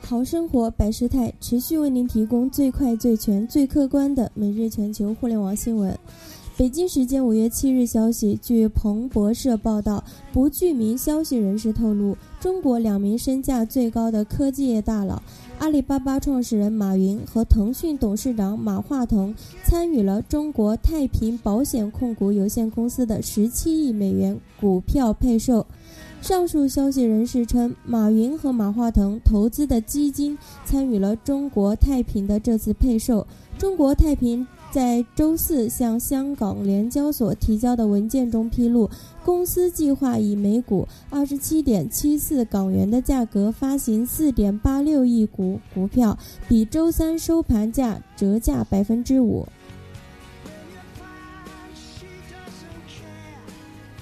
好生活百事态持续为您提供最快、最全、最客观的每日全球互联网新闻。北京时间五月七日消息，据彭博社报道，不具名消息人士透露，中国两名身价最高的科技业大佬，阿里巴巴创始人马云和腾讯董事长马化腾参与了中国太平保险控股有限公司的十七亿美元股票配售。上述消息人士称，马云和马化腾投资的基金参与了中国太平的这次配售。中国太平在周四向香港联交所提交的文件中披露，公司计划以每股二十七点七四港元的价格发行四点八六亿股股票，比周三收盘价折价百分之五。